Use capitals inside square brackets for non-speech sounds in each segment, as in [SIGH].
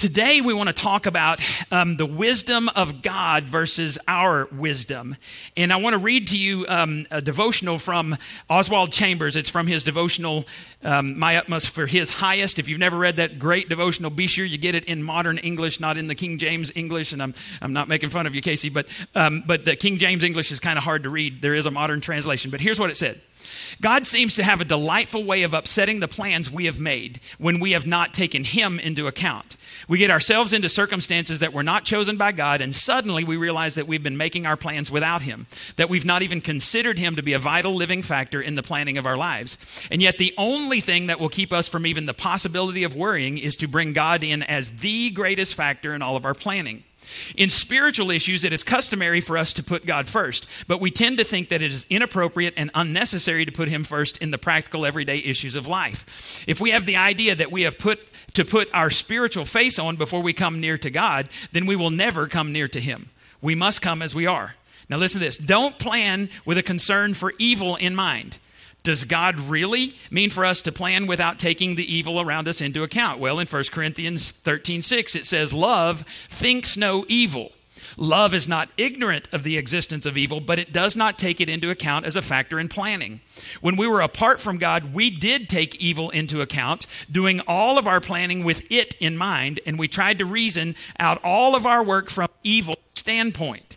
Today, we want to talk about um, the wisdom of God versus our wisdom. And I want to read to you um, a devotional from Oswald Chambers. It's from his devotional, um, My Utmost for His Highest. If you've never read that great devotional, be sure you get it in modern English, not in the King James English. And I'm, I'm not making fun of you, Casey, but, um, but the King James English is kind of hard to read. There is a modern translation. But here's what it said. God seems to have a delightful way of upsetting the plans we have made when we have not taken Him into account. We get ourselves into circumstances that were not chosen by God, and suddenly we realize that we've been making our plans without Him, that we've not even considered Him to be a vital living factor in the planning of our lives. And yet, the only thing that will keep us from even the possibility of worrying is to bring God in as the greatest factor in all of our planning. In spiritual issues, it is customary for us to put God first, but we tend to think that it is inappropriate and unnecessary to put Him first in the practical, everyday issues of life. If we have the idea that we have put to put our spiritual face on before we come near to God, then we will never come near to Him. We must come as we are. Now, listen to this don't plan with a concern for evil in mind. Does God really mean for us to plan without taking the evil around us into account? Well, in 1 Corinthians 13 6, it says, Love thinks no evil. Love is not ignorant of the existence of evil, but it does not take it into account as a factor in planning. When we were apart from God, we did take evil into account, doing all of our planning with it in mind, and we tried to reason out all of our work from evil standpoint.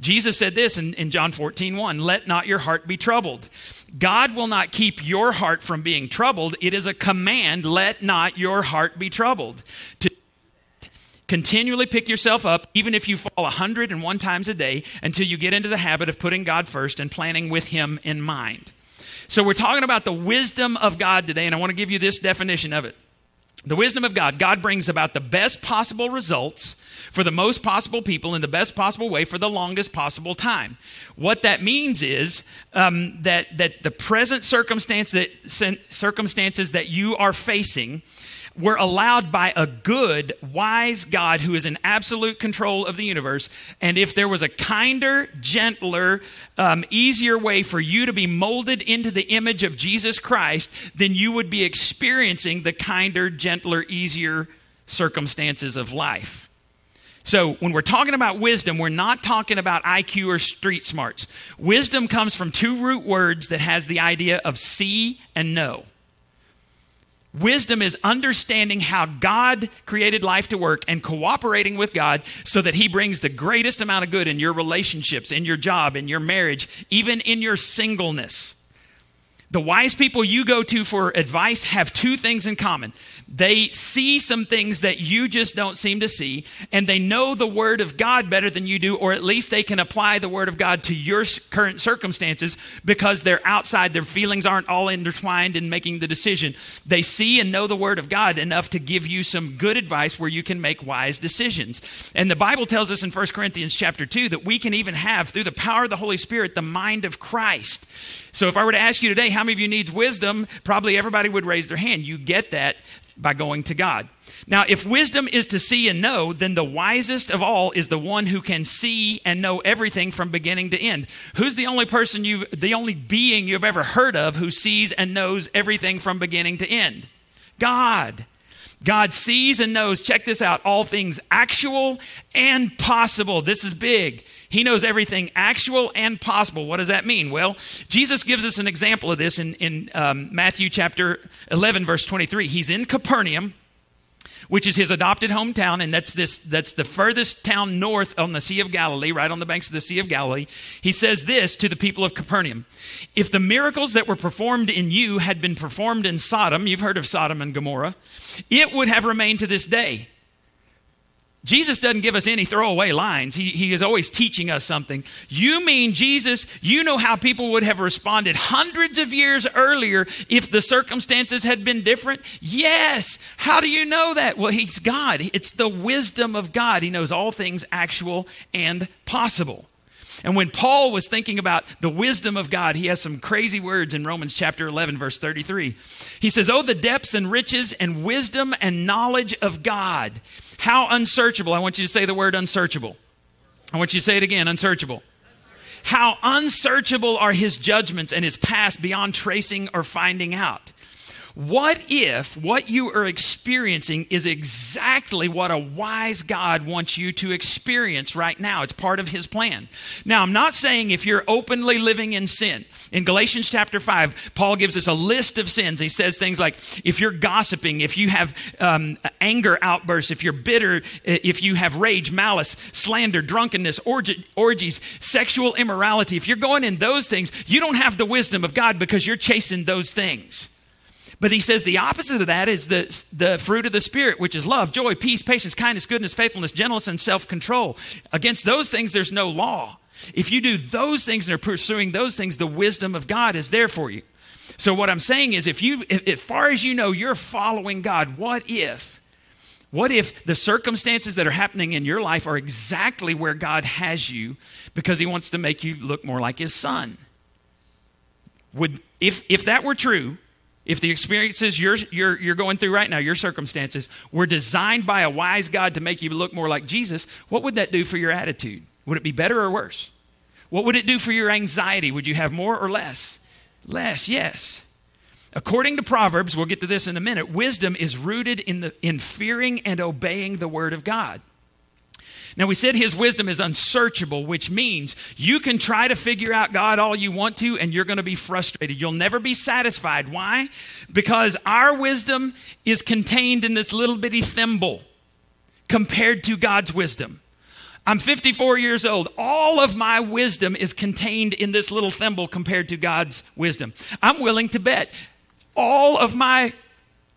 Jesus said this in, in John 14, 1, let not your heart be troubled. God will not keep your heart from being troubled. It is a command, let not your heart be troubled. To continually pick yourself up, even if you fall 101 times a day, until you get into the habit of putting God first and planning with Him in mind. So, we're talking about the wisdom of God today, and I want to give you this definition of it. The wisdom of God, God brings about the best possible results for the most possible people in the best possible way for the longest possible time. What that means is um, that, that the present circumstance that, circumstances that you are facing were allowed by a good, wise God who is in absolute control of the universe. And if there was a kinder, gentler, um, easier way for you to be molded into the image of Jesus Christ, then you would be experiencing the kinder, gentler, easier circumstances of life. So, when we're talking about wisdom, we're not talking about IQ or street smarts. Wisdom comes from two root words that has the idea of see and know. Wisdom is understanding how God created life to work and cooperating with God so that He brings the greatest amount of good in your relationships, in your job, in your marriage, even in your singleness. The wise people you go to for advice have two things in common. They see some things that you just don't seem to see, and they know the Word of God better than you do, or at least they can apply the Word of God to your current circumstances because they're outside. Their feelings aren't all intertwined in making the decision. They see and know the Word of God enough to give you some good advice where you can make wise decisions. And the Bible tells us in 1 Corinthians chapter 2 that we can even have, through the power of the Holy Spirit, the mind of Christ. So if I were to ask you today, how many of you needs wisdom? Probably everybody would raise their hand. You get that by going to God. Now, if wisdom is to see and know, then the wisest of all is the one who can see and know everything from beginning to end. Who's the only person you the only being you've ever heard of who sees and knows everything from beginning to end? God. God sees and knows, check this out, all things actual and possible. This is big. He knows everything actual and possible. What does that mean? Well, Jesus gives us an example of this in, in um, Matthew chapter 11, verse 23. He's in Capernaum which is his adopted hometown, and that's this that's the furthest town north on the Sea of Galilee, right on the banks of the Sea of Galilee. He says this to the people of Capernaum: If the miracles that were performed in you had been performed in Sodom, you've heard of Sodom and Gomorrah, it would have remained to this day. Jesus doesn't give us any throwaway lines. He, he is always teaching us something. You mean, Jesus, you know how people would have responded hundreds of years earlier if the circumstances had been different? Yes. How do you know that? Well, He's God. It's the wisdom of God. He knows all things actual and possible. And when Paul was thinking about the wisdom of God, he has some crazy words in Romans chapter 11, verse 33. He says, Oh, the depths and riches and wisdom and knowledge of God. How unsearchable. I want you to say the word unsearchable. I want you to say it again unsearchable. How unsearchable are his judgments and his past beyond tracing or finding out. What if what you are experiencing is exactly what a wise God wants you to experience right now? It's part of his plan. Now, I'm not saying if you're openly living in sin. In Galatians chapter 5, Paul gives us a list of sins. He says things like if you're gossiping, if you have um, anger outbursts, if you're bitter, if you have rage, malice, slander, drunkenness, orgies, sexual immorality, if you're going in those things, you don't have the wisdom of God because you're chasing those things. But he says the opposite of that is the, the fruit of the Spirit, which is love, joy, peace, patience, kindness, goodness, faithfulness, gentleness, and self control. Against those things, there's no law. If you do those things and are pursuing those things, the wisdom of God is there for you. So, what I'm saying is, if you, if, as far as you know, you're following God, what if? What if the circumstances that are happening in your life are exactly where God has you because He wants to make you look more like His Son? Would, if, if that were true, if the experiences you're, you're, you're going through right now, your circumstances, were designed by a wise God to make you look more like Jesus, what would that do for your attitude? Would it be better or worse? What would it do for your anxiety? Would you have more or less? Less, yes. According to Proverbs, we'll get to this in a minute, wisdom is rooted in, the, in fearing and obeying the word of God. Now, we said his wisdom is unsearchable, which means you can try to figure out God all you want to, and you're going to be frustrated. You'll never be satisfied. Why? Because our wisdom is contained in this little bitty thimble compared to God's wisdom. I'm 54 years old. All of my wisdom is contained in this little thimble compared to God's wisdom. I'm willing to bet all of my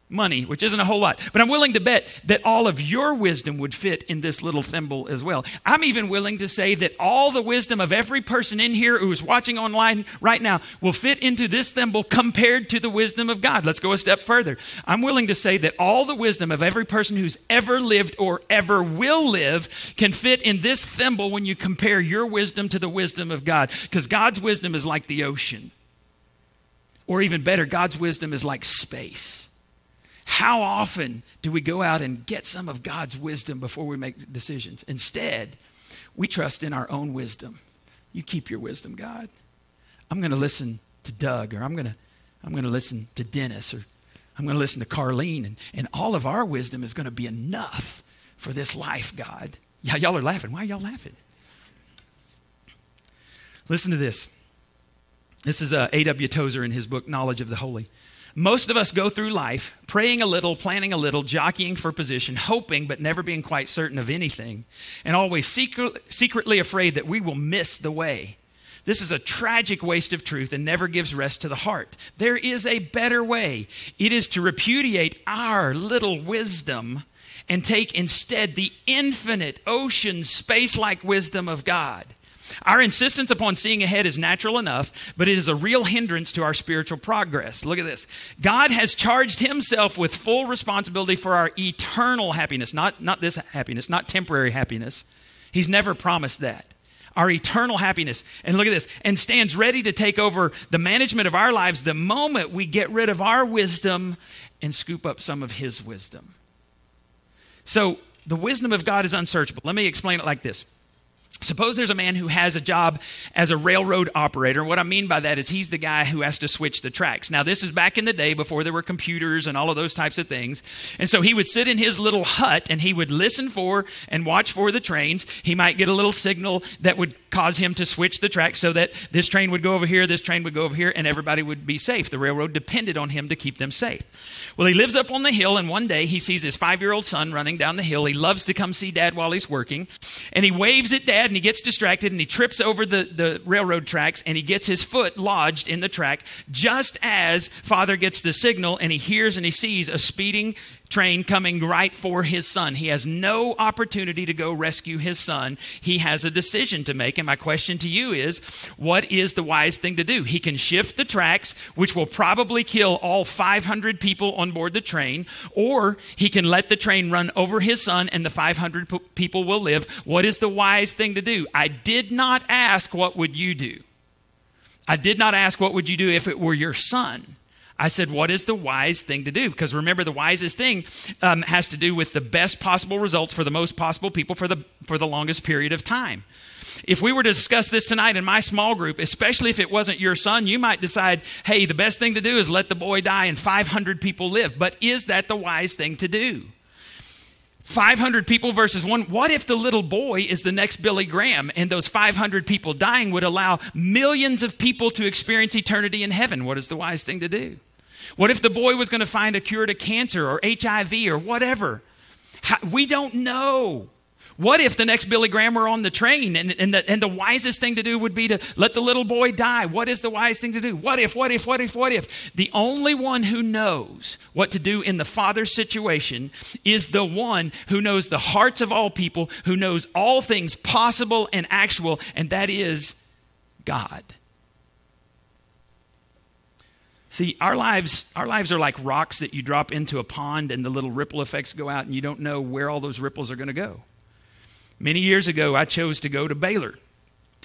money, which isn't a whole lot. But I'm willing to bet that all of your wisdom would fit in this little thimble as well. I'm even willing to say that all the wisdom of every person in here who is watching online right now will fit into this thimble compared to the wisdom of God. Let's go a step further. I'm willing to say that all the wisdom of every person who's ever lived or ever will live can fit in this thimble when you compare your wisdom to the wisdom of God. Because God's wisdom is like the ocean. Or even better, God's wisdom is like space. How often do we go out and get some of God's wisdom before we make decisions? Instead, we trust in our own wisdom. You keep your wisdom, God. I'm going to listen to Doug, or I'm going to, I'm going to listen to Dennis, or I'm going to listen to Carlene, and, and all of our wisdom is going to be enough for this life, God. Yeah, y'all are laughing. Why are y'all laughing? Listen to this. This is uh, A.W. Tozer in his book, Knowledge of the Holy. Most of us go through life praying a little, planning a little, jockeying for position, hoping but never being quite certain of anything, and always secret, secretly afraid that we will miss the way. This is a tragic waste of truth and never gives rest to the heart. There is a better way. It is to repudiate our little wisdom and take instead the infinite ocean space like wisdom of God. Our insistence upon seeing ahead is natural enough, but it is a real hindrance to our spiritual progress. Look at this. God has charged himself with full responsibility for our eternal happiness, not, not this happiness, not temporary happiness. He's never promised that. Our eternal happiness. And look at this, and stands ready to take over the management of our lives the moment we get rid of our wisdom and scoop up some of his wisdom. So, the wisdom of God is unsearchable. Let me explain it like this. Suppose there's a man who has a job as a railroad operator. What I mean by that is he's the guy who has to switch the tracks. Now, this is back in the day before there were computers and all of those types of things. And so he would sit in his little hut and he would listen for and watch for the trains. He might get a little signal that would cause him to switch the tracks so that this train would go over here, this train would go over here, and everybody would be safe. The railroad depended on him to keep them safe. Well, he lives up on the hill, and one day he sees his five year old son running down the hill. He loves to come see dad while he's working, and he waves at dad and he gets distracted and he trips over the, the railroad tracks and he gets his foot lodged in the track just as father gets the signal and he hears and he sees a speeding train coming right for his son. He has no opportunity to go rescue his son. He has a decision to make. And my question to you is what is the wise thing to do? He can shift the tracks, which will probably kill all 500 people on board the train, or he can let the train run over his son and the 500 p- people will live. What is the wise thing to do? I did not ask, what would you do? I did not ask, what would you do if it were your son? I said, What is the wise thing to do? Because remember, the wisest thing um, has to do with the best possible results for the most possible people for the, for the longest period of time. If we were to discuss this tonight in my small group, especially if it wasn't your son, you might decide, hey, the best thing to do is let the boy die and 500 people live. But is that the wise thing to do? 500 people versus one. What if the little boy is the next Billy Graham and those 500 people dying would allow millions of people to experience eternity in heaven? What is the wise thing to do? What if the boy was going to find a cure to cancer or HIV or whatever? How, we don't know. What if the next Billy Graham were on the train and, and, the, and the wisest thing to do would be to let the little boy die? What is the wise thing to do? What if, what if, what if, what if? The only one who knows what to do in the Father's situation is the one who knows the hearts of all people, who knows all things possible and actual, and that is God. See, our lives, our lives are like rocks that you drop into a pond and the little ripple effects go out and you don't know where all those ripples are going to go. Many years ago, I chose to go to Baylor.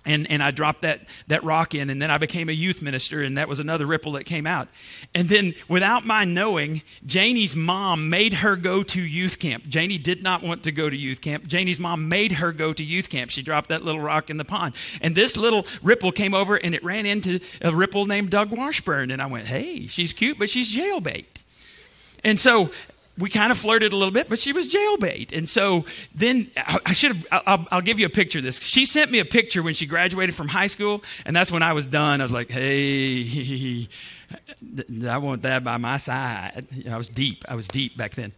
And, and I dropped that, that rock in, and then I became a youth minister, and that was another ripple that came out. And then, without my knowing, Janie's mom made her go to youth camp. Janie did not want to go to youth camp. Janie's mom made her go to youth camp. She dropped that little rock in the pond. And this little ripple came over, and it ran into a ripple named Doug Washburn. And I went, hey, she's cute, but she's jailbait. And so we kind of flirted a little bit, but she was jailbait. And so then I should have, I'll, I'll, give you a picture of this. She sent me a picture when she graduated from high school, and that's when I was done. I was like, hey, [LAUGHS] I want that by my side. I was deep. I was deep back then.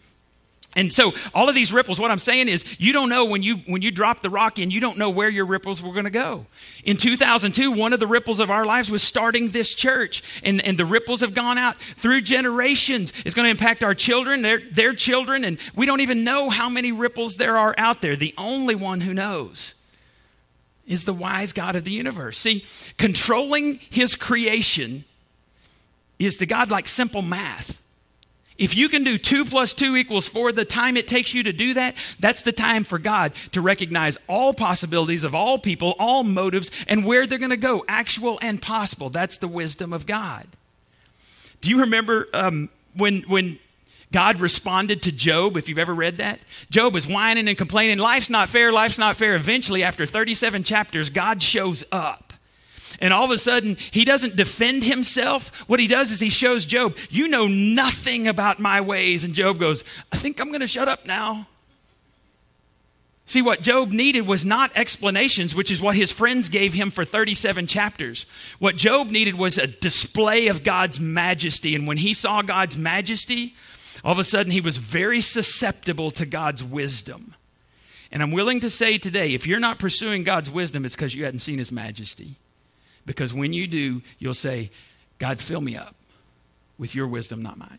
And so all of these ripples, what I'm saying is you don't know when you when you drop the rock in, you don't know where your ripples were going to go. In 2002, one of the ripples of our lives was starting this church. And, and the ripples have gone out through generations. It's going to impact our children, their, their children, and we don't even know how many ripples there are out there. The only one who knows is the wise God of the universe. See, controlling his creation is the God like simple math. If you can do two plus two equals four, the time it takes you to do that, that's the time for God to recognize all possibilities of all people, all motives, and where they're going to go, actual and possible. That's the wisdom of God. Do you remember um, when, when God responded to Job, if you've ever read that? Job was whining and complaining, life's not fair, life's not fair. Eventually, after 37 chapters, God shows up. And all of a sudden, he doesn't defend himself. What he does is he shows Job, You know nothing about my ways. And Job goes, I think I'm going to shut up now. See, what Job needed was not explanations, which is what his friends gave him for 37 chapters. What Job needed was a display of God's majesty. And when he saw God's majesty, all of a sudden he was very susceptible to God's wisdom. And I'm willing to say today, if you're not pursuing God's wisdom, it's because you hadn't seen his majesty. Because when you do, you'll say, God, fill me up with your wisdom, not mine.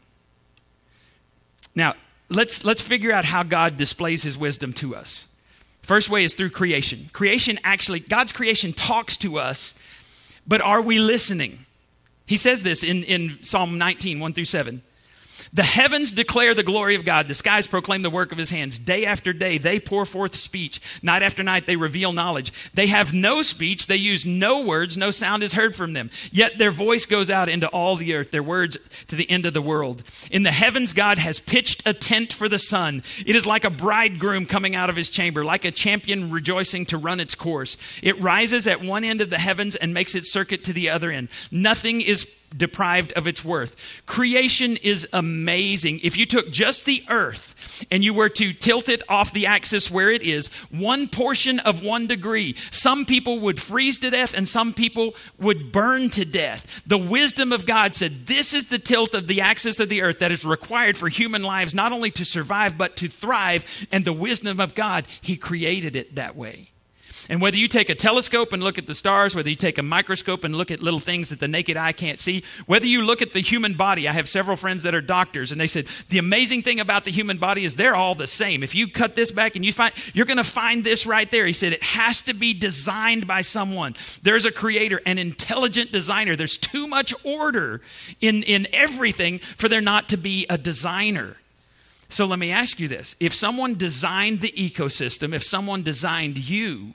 Now, let's, let's figure out how God displays his wisdom to us. First way is through creation. Creation actually, God's creation talks to us, but are we listening? He says this in, in Psalm 19, 1 through 7. The heavens declare the glory of God. The skies proclaim the work of his hands. Day after day, they pour forth speech. Night after night, they reveal knowledge. They have no speech. They use no words. No sound is heard from them. Yet their voice goes out into all the earth, their words to the end of the world. In the heavens, God has pitched a tent for the sun. It is like a bridegroom coming out of his chamber, like a champion rejoicing to run its course. It rises at one end of the heavens and makes its circuit to the other end. Nothing is deprived of its worth. Creation is amazing. If you took just the earth and you were to tilt it off the axis where it is, one portion of one degree, some people would freeze to death and some people would burn to death. The wisdom of God said, This is the tilt of the axis of the earth that is required for human lives not only to survive but to thrive. And the wisdom of God, He created it that way. And whether you take a telescope and look at the stars, whether you take a microscope and look at little things that the naked eye can't see, whether you look at the human body, I have several friends that are doctors, and they said the amazing thing about the human body is they're all the same. If you cut this back and you find, you're going to find this right there. He said it has to be designed by someone. There's a creator, an intelligent designer. There's too much order in, in everything for there not to be a designer. So let me ask you this. If someone designed the ecosystem, if someone designed you,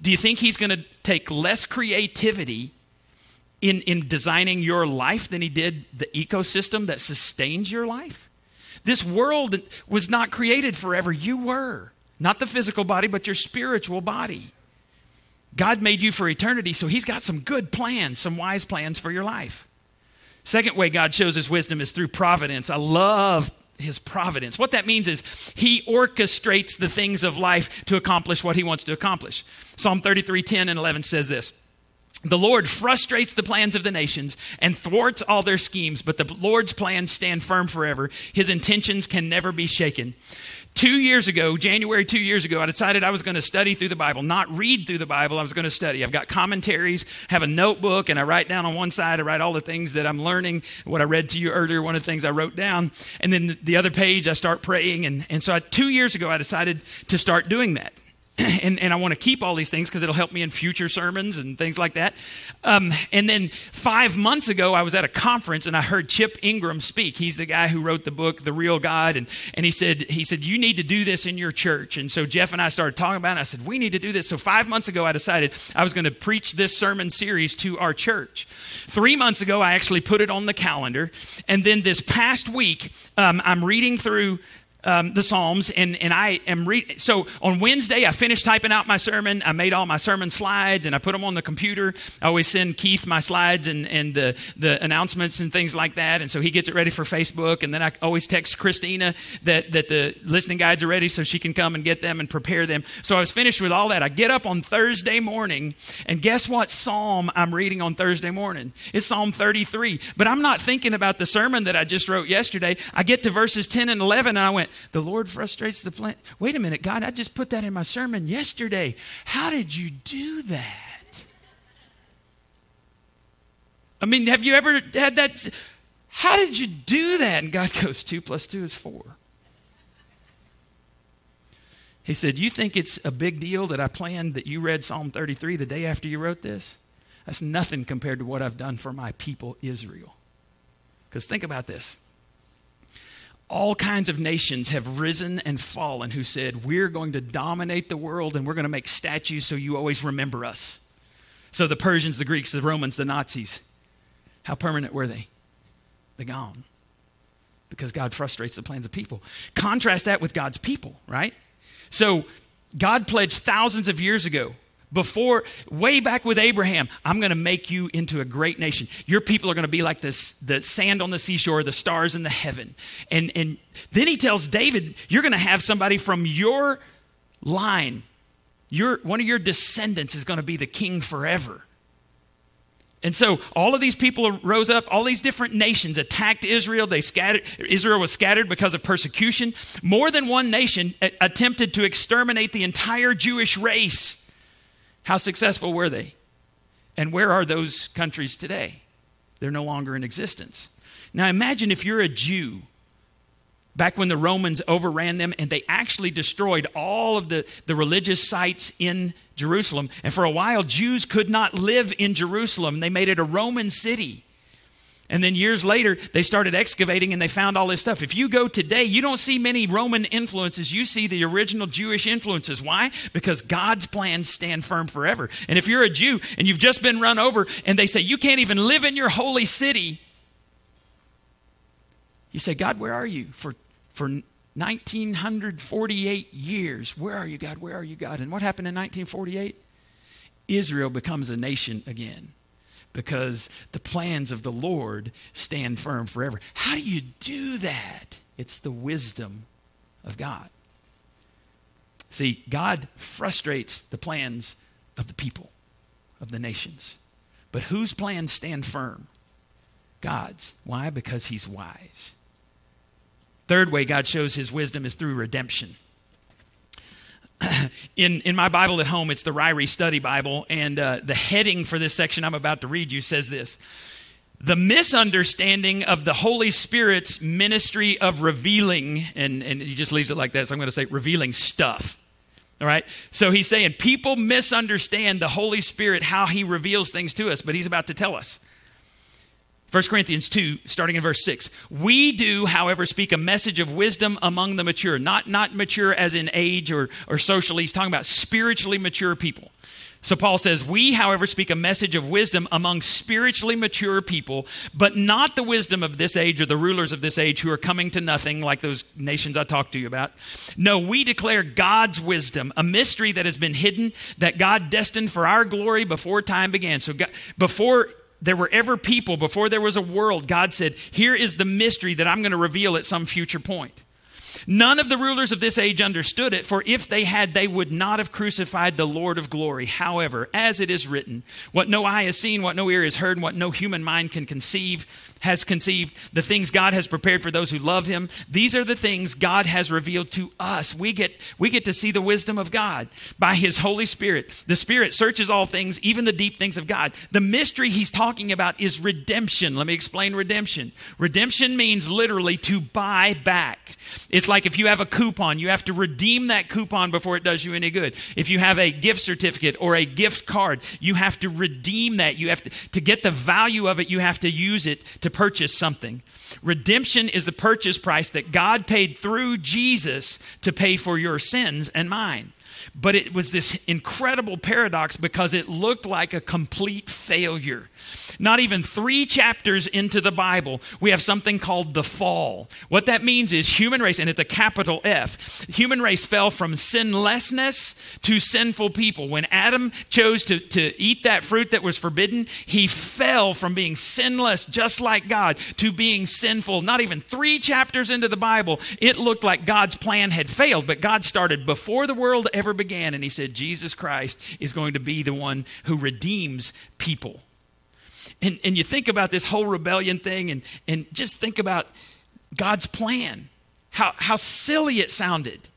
do you think he's going to take less creativity in, in designing your life than he did the ecosystem that sustains your life? This world was not created forever. You were. Not the physical body, but your spiritual body. God made you for eternity, so He's got some good plans, some wise plans for your life. Second way God shows His wisdom is through providence. I love His providence. What that means is He orchestrates the things of life to accomplish what He wants to accomplish. Psalm 33 10 and 11 says this. The Lord frustrates the plans of the nations and thwarts all their schemes, but the Lord's plans stand firm forever. His intentions can never be shaken. Two years ago, January two years ago, I decided I was going to study through the Bible, not read through the Bible. I was going to study. I've got commentaries, have a notebook, and I write down on one side, I write all the things that I'm learning, what I read to you earlier, one of the things I wrote down. And then the other page, I start praying. And, and so I, two years ago, I decided to start doing that. [CLEARS THROAT] and, and I want to keep all these things because it'll help me in future sermons and things like that. Um, and then five months ago, I was at a conference and I heard Chip Ingram speak. He's the guy who wrote the book, The Real God. And, and he said, he said, you need to do this in your church. And so Jeff and I started talking about it. I said, we need to do this. So five months ago, I decided I was going to preach this sermon series to our church. Three months ago, I actually put it on the calendar. And then this past week, um, I'm reading through um, the Psalms, and, and I am reading. So on Wednesday, I finished typing out my sermon. I made all my sermon slides and I put them on the computer. I always send Keith my slides and, and the, the announcements and things like that. And so he gets it ready for Facebook. And then I always text Christina that, that the listening guides are ready so she can come and get them and prepare them. So I was finished with all that. I get up on Thursday morning, and guess what psalm I'm reading on Thursday morning? It's Psalm 33. But I'm not thinking about the sermon that I just wrote yesterday. I get to verses 10 and 11, and I went, the Lord frustrates the plan. Wait a minute, God, I just put that in my sermon yesterday. How did you do that? I mean, have you ever had that? How did you do that? And God [LAUGHS] goes, two plus two is four. He said, You think it's a big deal that I planned that you read Psalm 33 the day after you wrote this? That's nothing compared to what I've done for my people, Israel. Because think about this all kinds of nations have risen and fallen who said, We're going to dominate the world and we're going to make statues so you always remember us. So the Persians, the Greeks, the Romans, the Nazis, how permanent were they? They're gone because God frustrates the plans of people. Contrast that with God's people, right? So God pledged thousands of years ago before way back with Abraham, I'm going to make you into a great nation. Your people are going to be like this the sand on the seashore, the stars in the heaven. And and then he tells David, you're going to have somebody from your line. Your one of your descendants is going to be the king forever. And so all of these people rose up, all these different nations attacked Israel. They scattered Israel was scattered because of persecution. More than one nation attempted to exterminate the entire Jewish race. How successful were they? And where are those countries today? They're no longer in existence. Now imagine if you're a Jew back when the Romans overran them and they actually destroyed all of the, the religious sites in Jerusalem. And for a while, Jews could not live in Jerusalem. They made it a Roman city. And then years later, they started excavating and they found all this stuff. If you go today, you don't see many Roman influences. You see the original Jewish influences. Why? Because God's plans stand firm forever. And if you're a Jew and you've just been run over and they say you can't even live in your holy city, you say, God, where are you? For, for 1948 years, where are you, God? Where are you, God? And what happened in 1948? Israel becomes a nation again because the plans of the Lord stand firm forever. How do you do that? It's the wisdom of God. See, God frustrates the plans of the people, of the nations. But whose plans stand firm? God's. Why? Because he's wise. Third way God shows his wisdom is through redemption. [CLEARS THROAT] in, in my Bible at home, it's the Ryrie Study Bible, and uh, the heading for this section I'm about to read you says this The misunderstanding of the Holy Spirit's ministry of revealing, and, and he just leaves it like that, so I'm going to say revealing stuff. All right? So he's saying people misunderstand the Holy Spirit, how he reveals things to us, but he's about to tell us. 1 Corinthians 2, starting in verse 6. We do, however, speak a message of wisdom among the mature, not, not mature as in age or, or socially. He's talking about spiritually mature people. So Paul says, We, however, speak a message of wisdom among spiritually mature people, but not the wisdom of this age or the rulers of this age who are coming to nothing, like those nations I talked to you about. No, we declare God's wisdom, a mystery that has been hidden, that God destined for our glory before time began. So God, before there were ever people, before there was a world, God said, Here is the mystery that I'm going to reveal at some future point. None of the rulers of this age understood it, for if they had, they would not have crucified the Lord of glory. However, as it is written, what no eye has seen, what no ear has heard, and what no human mind can conceive, has conceived, the things God has prepared for those who love him. These are the things God has revealed to us. We get, we get to see the wisdom of God by his Holy Spirit. The Spirit searches all things, even the deep things of God. The mystery he's talking about is redemption. Let me explain redemption. Redemption means literally to buy back. It's like if you have a coupon, you have to redeem that coupon before it does you any good. If you have a gift certificate or a gift card, you have to redeem that. You have to, to get the value of it, you have to use it to purchase something. Redemption is the purchase price that God paid through Jesus to pay for your sins and mine. But it was this incredible paradox because it looked like a complete failure. Not even three chapters into the Bible, we have something called the fall. What that means is human race, and it's a capital F, human race fell from sinlessness to sinful people. When Adam chose to, to eat that fruit that was forbidden, he fell from being sinless, just like God, to being sinful. Not even three chapters into the Bible, it looked like God's plan had failed, but God started before the world ever began, and he said, Jesus Christ is going to be the one who redeems people. And, and you think about this whole rebellion thing, and, and just think about God's plan, how, how silly it sounded.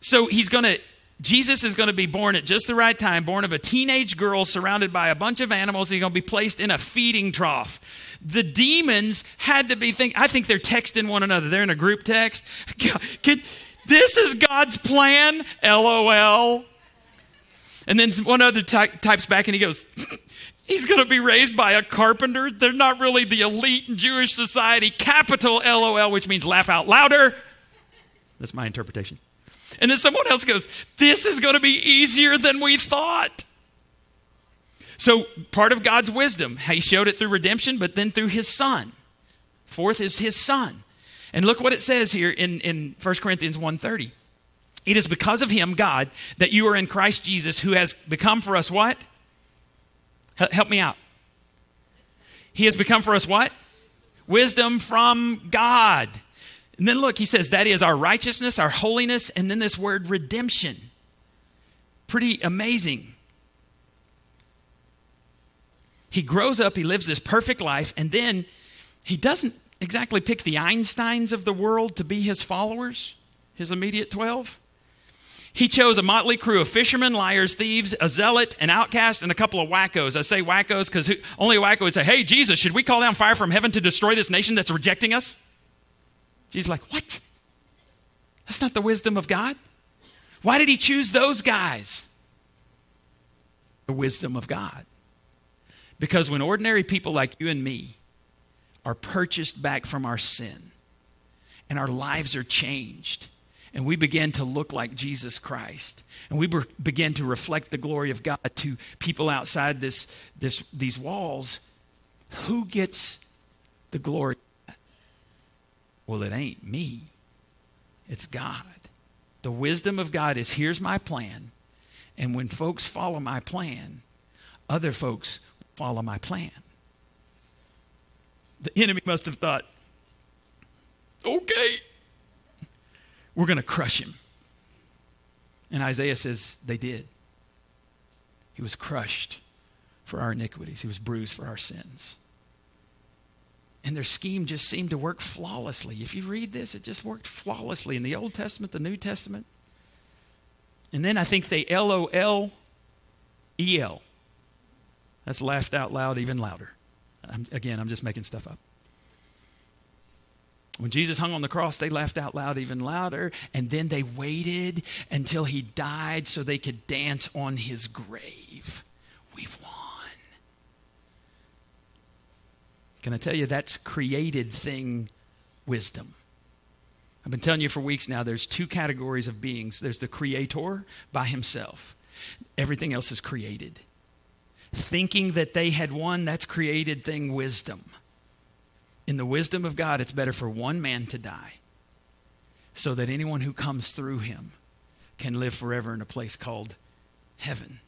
So he's going to, Jesus is going to be born at just the right time, born of a teenage girl surrounded by a bunch of animals. He's going to be placed in a feeding trough. The demons had to be thinking, I think they're texting one another. They're in a group text. [LAUGHS] Can, this is God's plan, lol. And then one other ty- types back and he goes, [CLEARS THROAT] He's going to be raised by a carpenter. They're not really the elite in Jewish society. Capital LOL, which means laugh out louder. That's my interpretation. And then someone else goes, This is going to be easier than we thought. So, part of God's wisdom, he showed it through redemption, but then through his son. Fourth is his son. And look what it says here in, in 1 Corinthians 1.30. It is because of him, God, that you are in Christ Jesus, who has become for us what? Help me out. He has become for us what? Wisdom from God. And then look, he says that is our righteousness, our holiness, and then this word redemption. Pretty amazing. He grows up, he lives this perfect life, and then he doesn't exactly pick the Einsteins of the world to be his followers, his immediate 12. He chose a motley crew of fishermen, liars, thieves, a zealot, an outcast, and a couple of wackos. I say wackos because only a wacko would say, Hey, Jesus, should we call down fire from heaven to destroy this nation that's rejecting us? Jesus like, What? That's not the wisdom of God. Why did he choose those guys? The wisdom of God. Because when ordinary people like you and me are purchased back from our sin and our lives are changed, and we begin to look like Jesus Christ. And we begin to reflect the glory of God to people outside this, this, these walls. Who gets the glory? Well, it ain't me, it's God. The wisdom of God is here's my plan. And when folks follow my plan, other folks follow my plan. The enemy must have thought, okay, we're going to crush him. And Isaiah says they did. He was crushed for our iniquities, he was bruised for our sins. And their scheme just seemed to work flawlessly. If you read this, it just worked flawlessly in the Old Testament, the New Testament. And then I think they L O L E L. That's laughed out loud even louder. I'm, again, I'm just making stuff up. When Jesus hung on the cross, they laughed out loud even louder, and then they waited until he died so they could dance on his grave. We've won. Can I tell you that's created thing wisdom? I've been telling you for weeks now there's two categories of beings there's the creator by himself, Everything else is created. Thinking that they had won, that's created thing wisdom. In the wisdom of God, it's better for one man to die so that anyone who comes through him can live forever in a place called heaven.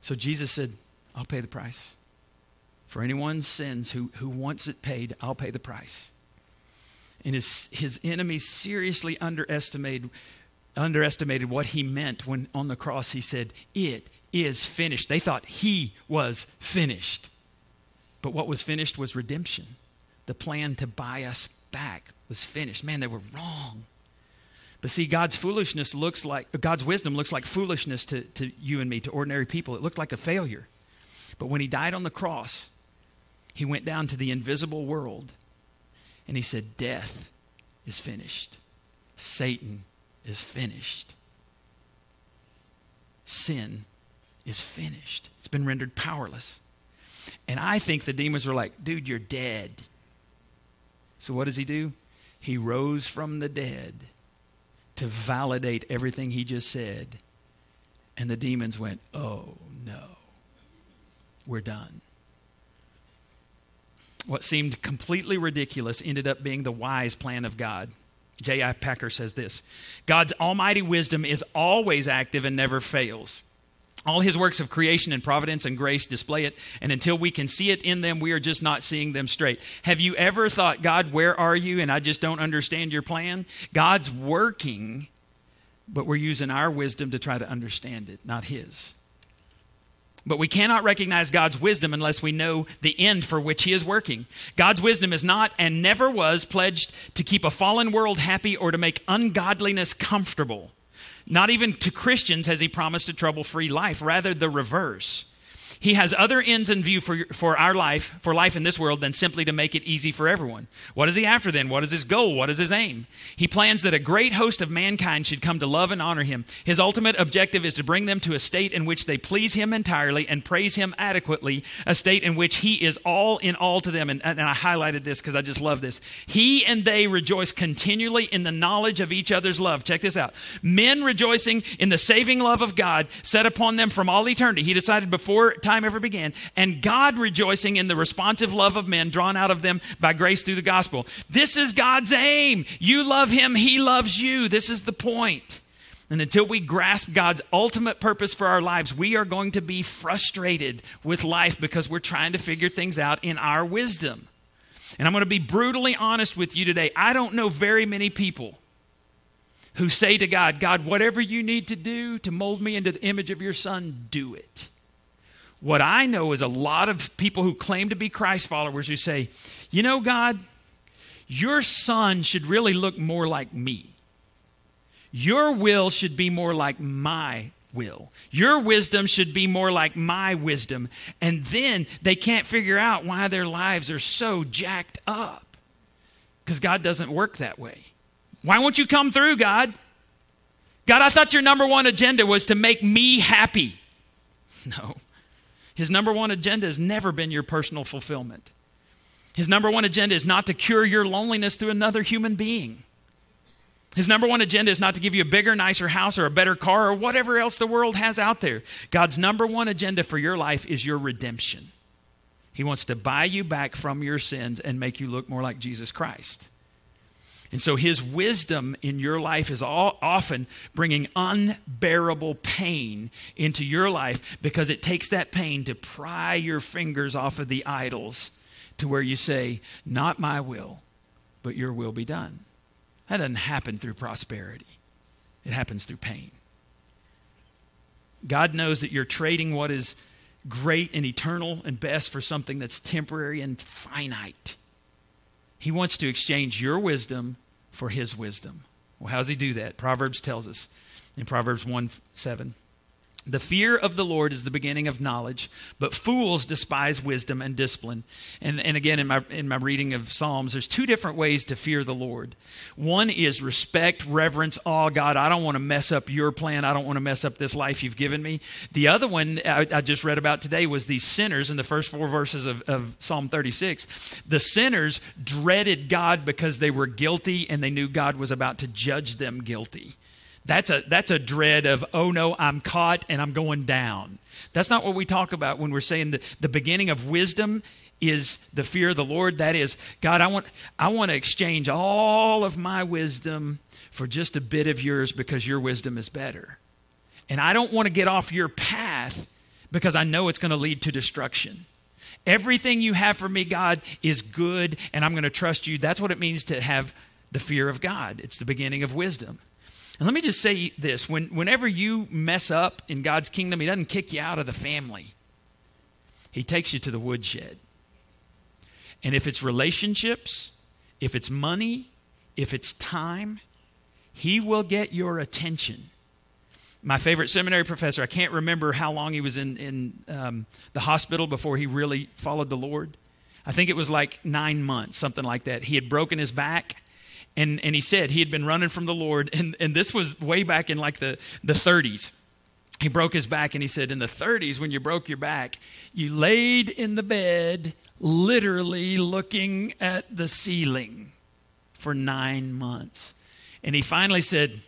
So Jesus said, I'll pay the price. For anyone's sins who, who wants it paid, I'll pay the price. And his, his enemies seriously underestimated, underestimated what he meant when on the cross he said, It is finished. They thought he was finished. But what was finished was redemption. The plan to buy us back was finished. Man, they were wrong. But see, God's foolishness looks like, God's wisdom looks like foolishness to, to you and me, to ordinary people. It looked like a failure. But when he died on the cross, he went down to the invisible world and he said, Death is finished. Satan is finished. Sin is finished. It's been rendered powerless. And I think the demons were like, dude, you're dead. So what does he do? He rose from the dead to validate everything he just said. And the demons went, Oh, no, we're done. What seemed completely ridiculous ended up being the wise plan of God. J.I. Packer says this God's almighty wisdom is always active and never fails. All his works of creation and providence and grace display it, and until we can see it in them, we are just not seeing them straight. Have you ever thought, God, where are you? And I just don't understand your plan? God's working, but we're using our wisdom to try to understand it, not his. But we cannot recognize God's wisdom unless we know the end for which He is working. God's wisdom is not and never was pledged to keep a fallen world happy or to make ungodliness comfortable. Not even to Christians has he promised a trouble free life, rather, the reverse. He has other ends in view for, for our life, for life in this world, than simply to make it easy for everyone. What is he after then? What is his goal? What is his aim? He plans that a great host of mankind should come to love and honor him. His ultimate objective is to bring them to a state in which they please him entirely and praise him adequately, a state in which he is all in all to them. And, and I highlighted this because I just love this. He and they rejoice continually in the knowledge of each other's love. Check this out. Men rejoicing in the saving love of God set upon them from all eternity. He decided before time time ever began, and God rejoicing in the responsive love of men drawn out of them by grace through the gospel. This is God's aim. You love Him, He loves you. This is the point. And until we grasp God's ultimate purpose for our lives, we are going to be frustrated with life because we're trying to figure things out in our wisdom. And I'm going to be brutally honest with you today. I don't know very many people who say to God, God, whatever you need to do to mold me into the image of your son, do it. What I know is a lot of people who claim to be Christ followers who say, you know, God, your son should really look more like me. Your will should be more like my will. Your wisdom should be more like my wisdom. And then they can't figure out why their lives are so jacked up. Because God doesn't work that way. Why won't you come through, God? God, I thought your number one agenda was to make me happy. [LAUGHS] No. His number one agenda has never been your personal fulfillment. His number one agenda is not to cure your loneliness through another human being. His number one agenda is not to give you a bigger, nicer house or a better car or whatever else the world has out there. God's number one agenda for your life is your redemption. He wants to buy you back from your sins and make you look more like Jesus Christ. And so his wisdom in your life is all, often bringing unbearable pain into your life because it takes that pain to pry your fingers off of the idols to where you say, Not my will, but your will be done. That doesn't happen through prosperity, it happens through pain. God knows that you're trading what is great and eternal and best for something that's temporary and finite. He wants to exchange your wisdom for his wisdom. Well, how does he do that? Proverbs tells us in Proverbs 1 7. The fear of the Lord is the beginning of knowledge, but fools despise wisdom and discipline. And, and again, in my, in my reading of Psalms, there's two different ways to fear the Lord. One is respect, reverence, awe. God, I don't want to mess up your plan. I don't want to mess up this life you've given me. The other one I, I just read about today was these sinners in the first four verses of, of Psalm 36. The sinners dreaded God because they were guilty and they knew God was about to judge them guilty. That's a, that's a dread of, oh no, I'm caught and I'm going down. That's not what we talk about when we're saying that the beginning of wisdom is the fear of the Lord. That is, God, I want, I want to exchange all of my wisdom for just a bit of yours because your wisdom is better. And I don't want to get off your path because I know it's going to lead to destruction. Everything you have for me, God, is good, and I'm going to trust you. That's what it means to have the fear of God. It's the beginning of wisdom. And let me just say this when, whenever you mess up in God's kingdom, He doesn't kick you out of the family, He takes you to the woodshed. And if it's relationships, if it's money, if it's time, He will get your attention my favorite seminary professor, I can't remember how long he was in, in um, the hospital before he really followed the Lord. I think it was like nine months, something like that. He had broken his back. And, and he said he had been running from the Lord. And, and this was way back in like the, the 30s. He broke his back and he said, In the 30s, when you broke your back, you laid in the bed, literally looking at the ceiling for nine months. And he finally said,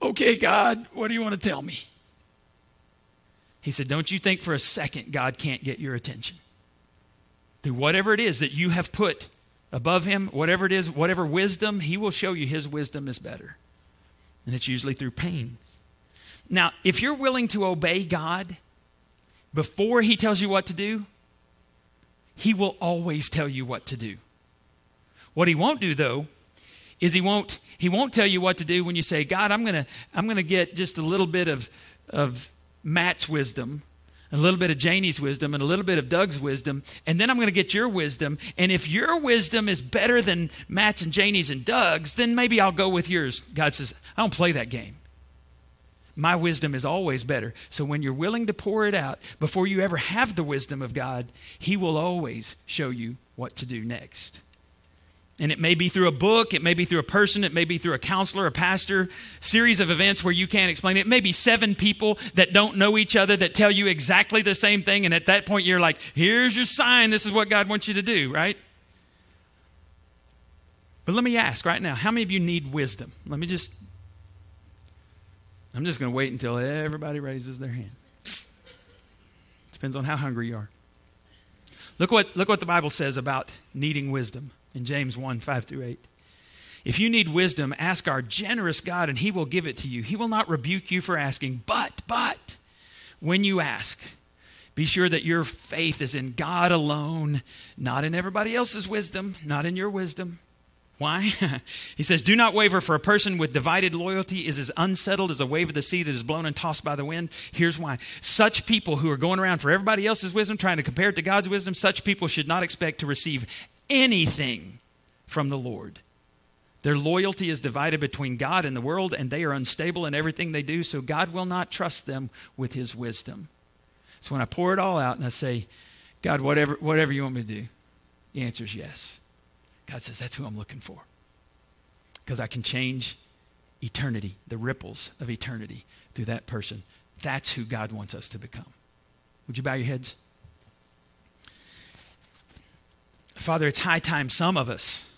Okay, God, what do you want to tell me? He said, Don't you think for a second God can't get your attention? Through whatever it is that you have put above him, whatever it is, whatever wisdom, he will show you his wisdom is better. And it's usually through pain. Now, if you're willing to obey God before he tells you what to do, he will always tell you what to do. What he won't do, though, is he won't he won't tell you what to do when you say, God, I'm gonna I'm gonna get just a little bit of of Matt's wisdom, a little bit of Janie's wisdom, and a little bit of Doug's wisdom, and then I'm gonna get your wisdom. And if your wisdom is better than Matt's and Janie's and Doug's, then maybe I'll go with yours. God says, I don't play that game. My wisdom is always better. So when you're willing to pour it out before you ever have the wisdom of God, He will always show you what to do next. And it may be through a book, it may be through a person, it may be through a counselor, a pastor, series of events where you can't explain it. It may be seven people that don't know each other that tell you exactly the same thing. And at that point, you're like, here's your sign. This is what God wants you to do, right? But let me ask right now how many of you need wisdom? Let me just, I'm just going to wait until everybody raises their hand. Depends on how hungry you are. Look what, look what the Bible says about needing wisdom in James 1 5 through 8. If you need wisdom, ask our generous God, and He will give it to you. He will not rebuke you for asking, but, but, when you ask, be sure that your faith is in God alone, not in everybody else's wisdom, not in your wisdom. Why? [LAUGHS] he says, Do not waver, for a person with divided loyalty is as unsettled as a wave of the sea that is blown and tossed by the wind. Here's why. Such people who are going around for everybody else's wisdom, trying to compare it to God's wisdom, such people should not expect to receive anything from the Lord. Their loyalty is divided between God and the world, and they are unstable in everything they do, so God will not trust them with his wisdom. So when I pour it all out and I say, God, whatever, whatever you want me to do, the answer is yes. God says, That's who I'm looking for. Because I can change eternity, the ripples of eternity through that person. That's who God wants us to become. Would you bow your heads? Father, it's high time some of us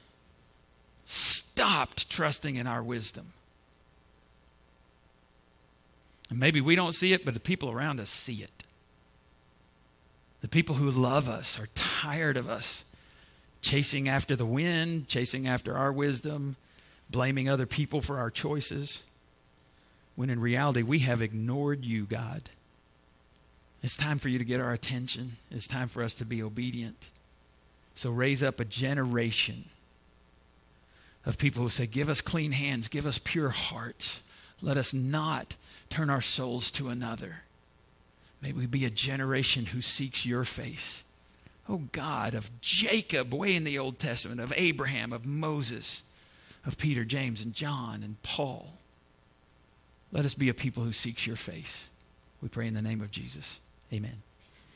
stopped trusting in our wisdom. And maybe we don't see it, but the people around us see it. The people who love us are tired of us chasing after the wind, chasing after our wisdom, blaming other people for our choices, when in reality we have ignored you, God. It's time for you to get our attention. It's time for us to be obedient. So raise up a generation of people who say, Give us clean hands, give us pure hearts. Let us not turn our souls to another. May we be a generation who seeks your face. Oh God, of Jacob, way in the Old Testament, of Abraham, of Moses, of Peter, James, and John, and Paul. Let us be a people who seeks your face. We pray in the name of Jesus. Amen.